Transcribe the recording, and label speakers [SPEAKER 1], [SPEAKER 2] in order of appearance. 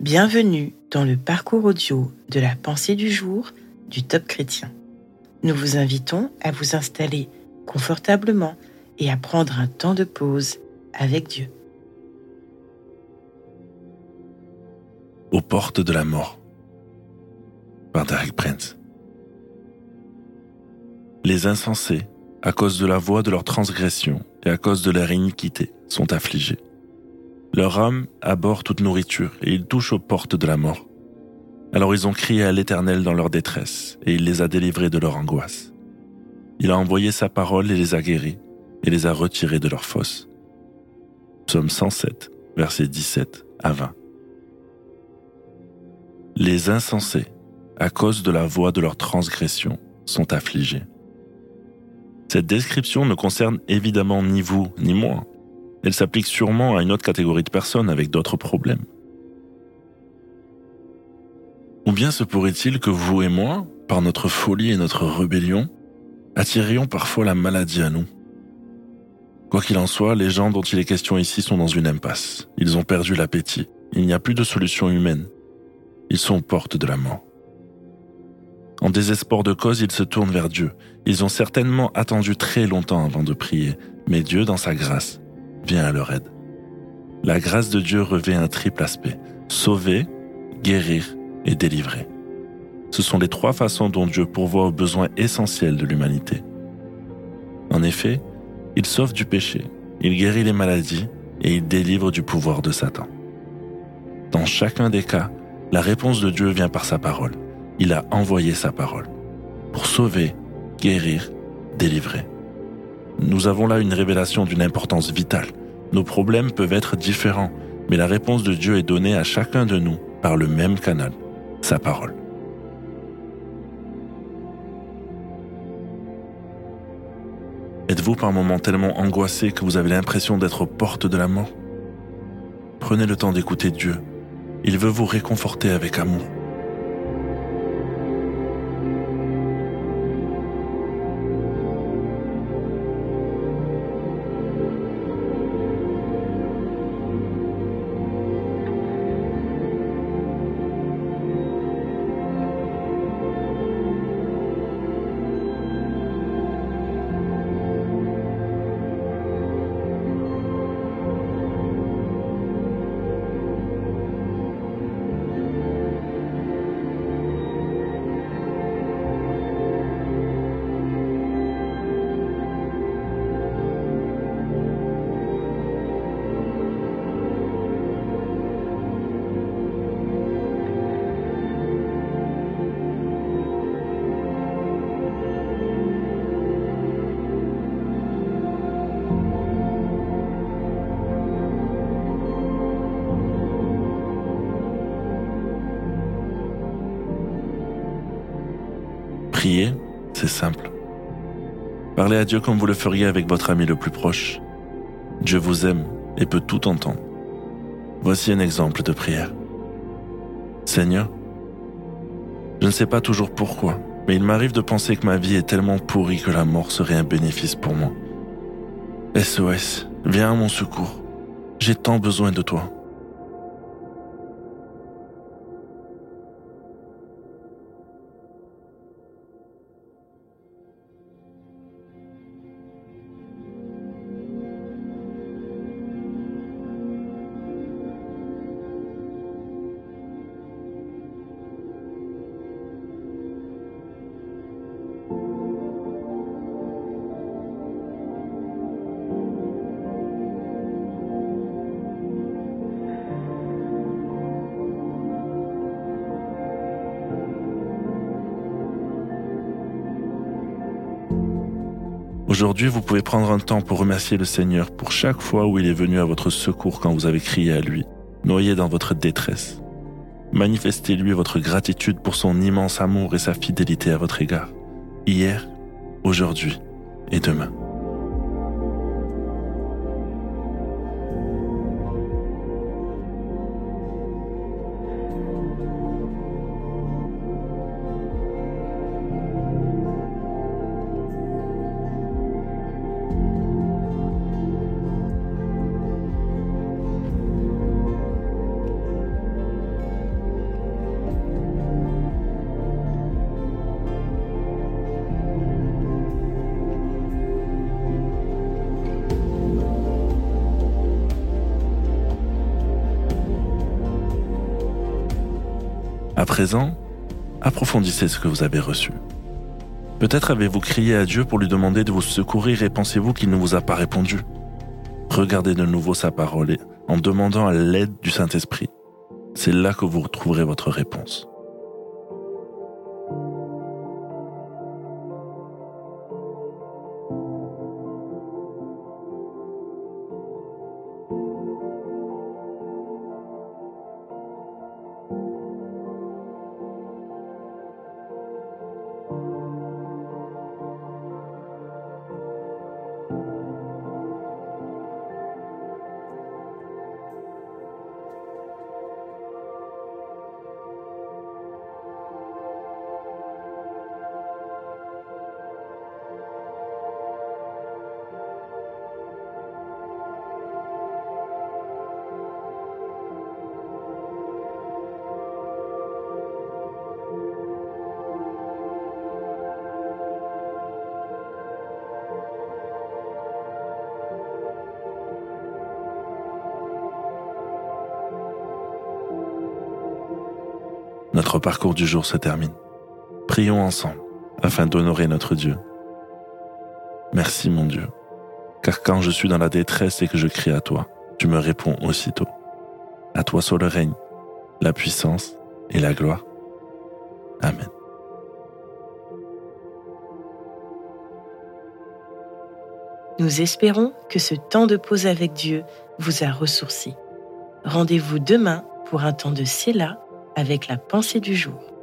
[SPEAKER 1] Bienvenue dans le parcours audio de la pensée du jour du Top Chrétien. Nous vous invitons à vous installer confortablement et à prendre un temps de pause avec Dieu.
[SPEAKER 2] Aux portes de la mort par Derek Prince. Les insensés, à cause de la voix de leur transgression et à cause de leur iniquité, sont affligés. Leur âme abhorre toute nourriture et ils touchent aux portes de la mort. Alors ils ont crié à l'Éternel dans leur détresse et il les a délivrés de leur angoisse. Il a envoyé sa parole et les a guéris et les a retirés de leur fosse. Psaume 107, versets 17 à 20. Les insensés, à cause de la voix de leur transgression, sont affligés. Cette description ne concerne évidemment ni vous ni moi. Elle s'applique sûrement à une autre catégorie de personnes avec d'autres problèmes. Ou bien se pourrait-il que vous et moi, par notre folie et notre rébellion, attirions parfois la maladie à nous? Quoi qu'il en soit, les gens dont il est question ici sont dans une impasse. Ils ont perdu l'appétit. Il n'y a plus de solution humaine. Ils sont aux portes de la mort. En désespoir de cause, ils se tournent vers Dieu. Ils ont certainement attendu très longtemps avant de prier, mais Dieu, dans sa grâce, vient à leur aide. La grâce de Dieu revêt un triple aspect, sauver, guérir et délivrer. Ce sont les trois façons dont Dieu pourvoit aux besoins essentiels de l'humanité. En effet, il sauve du péché, il guérit les maladies et il délivre du pouvoir de Satan. Dans chacun des cas, la réponse de Dieu vient par sa parole. Il a envoyé sa parole pour sauver, guérir, délivrer. Nous avons là une révélation d'une importance vitale. Nos problèmes peuvent être différents, mais la réponse de Dieu est donnée à chacun de nous par le même canal, sa parole. Êtes-vous par moments tellement angoissé que vous avez l'impression d'être aux portes de la mort? Prenez le temps d'écouter Dieu. Il veut vous réconforter avec amour. Prier, c'est simple. Parlez à Dieu comme vous le feriez avec votre ami le plus proche. Dieu vous aime et peut tout entendre. Voici un exemple de prière. Seigneur, je ne sais pas toujours pourquoi, mais il m'arrive de penser que ma vie est tellement pourrie que la mort serait un bénéfice pour moi. SOS, viens à mon secours. J'ai tant besoin de toi. Aujourd'hui, vous pouvez prendre un temps pour remercier le Seigneur pour chaque fois où il est venu à votre secours quand vous avez crié à lui, noyé dans votre détresse. Manifestez-lui votre gratitude pour son immense amour et sa fidélité à votre égard, hier, aujourd'hui et demain. À présent, approfondissez ce que vous avez reçu. Peut-être avez-vous crié à Dieu pour lui demander de vous secourir et pensez-vous qu'il ne vous a pas répondu? Regardez de nouveau sa parole en demandant à l'aide du Saint-Esprit. C'est là que vous retrouverez votre réponse. Notre parcours du jour se termine. Prions ensemble afin d'honorer notre Dieu. Merci mon Dieu, car quand je suis dans la détresse et que je crie à toi, tu me réponds aussitôt. À toi seul le règne, la puissance et la gloire. Amen.
[SPEAKER 1] Nous espérons que ce temps de pause avec Dieu vous a ressourci. Rendez-vous demain pour un temps de Séla avec la pensée du jour.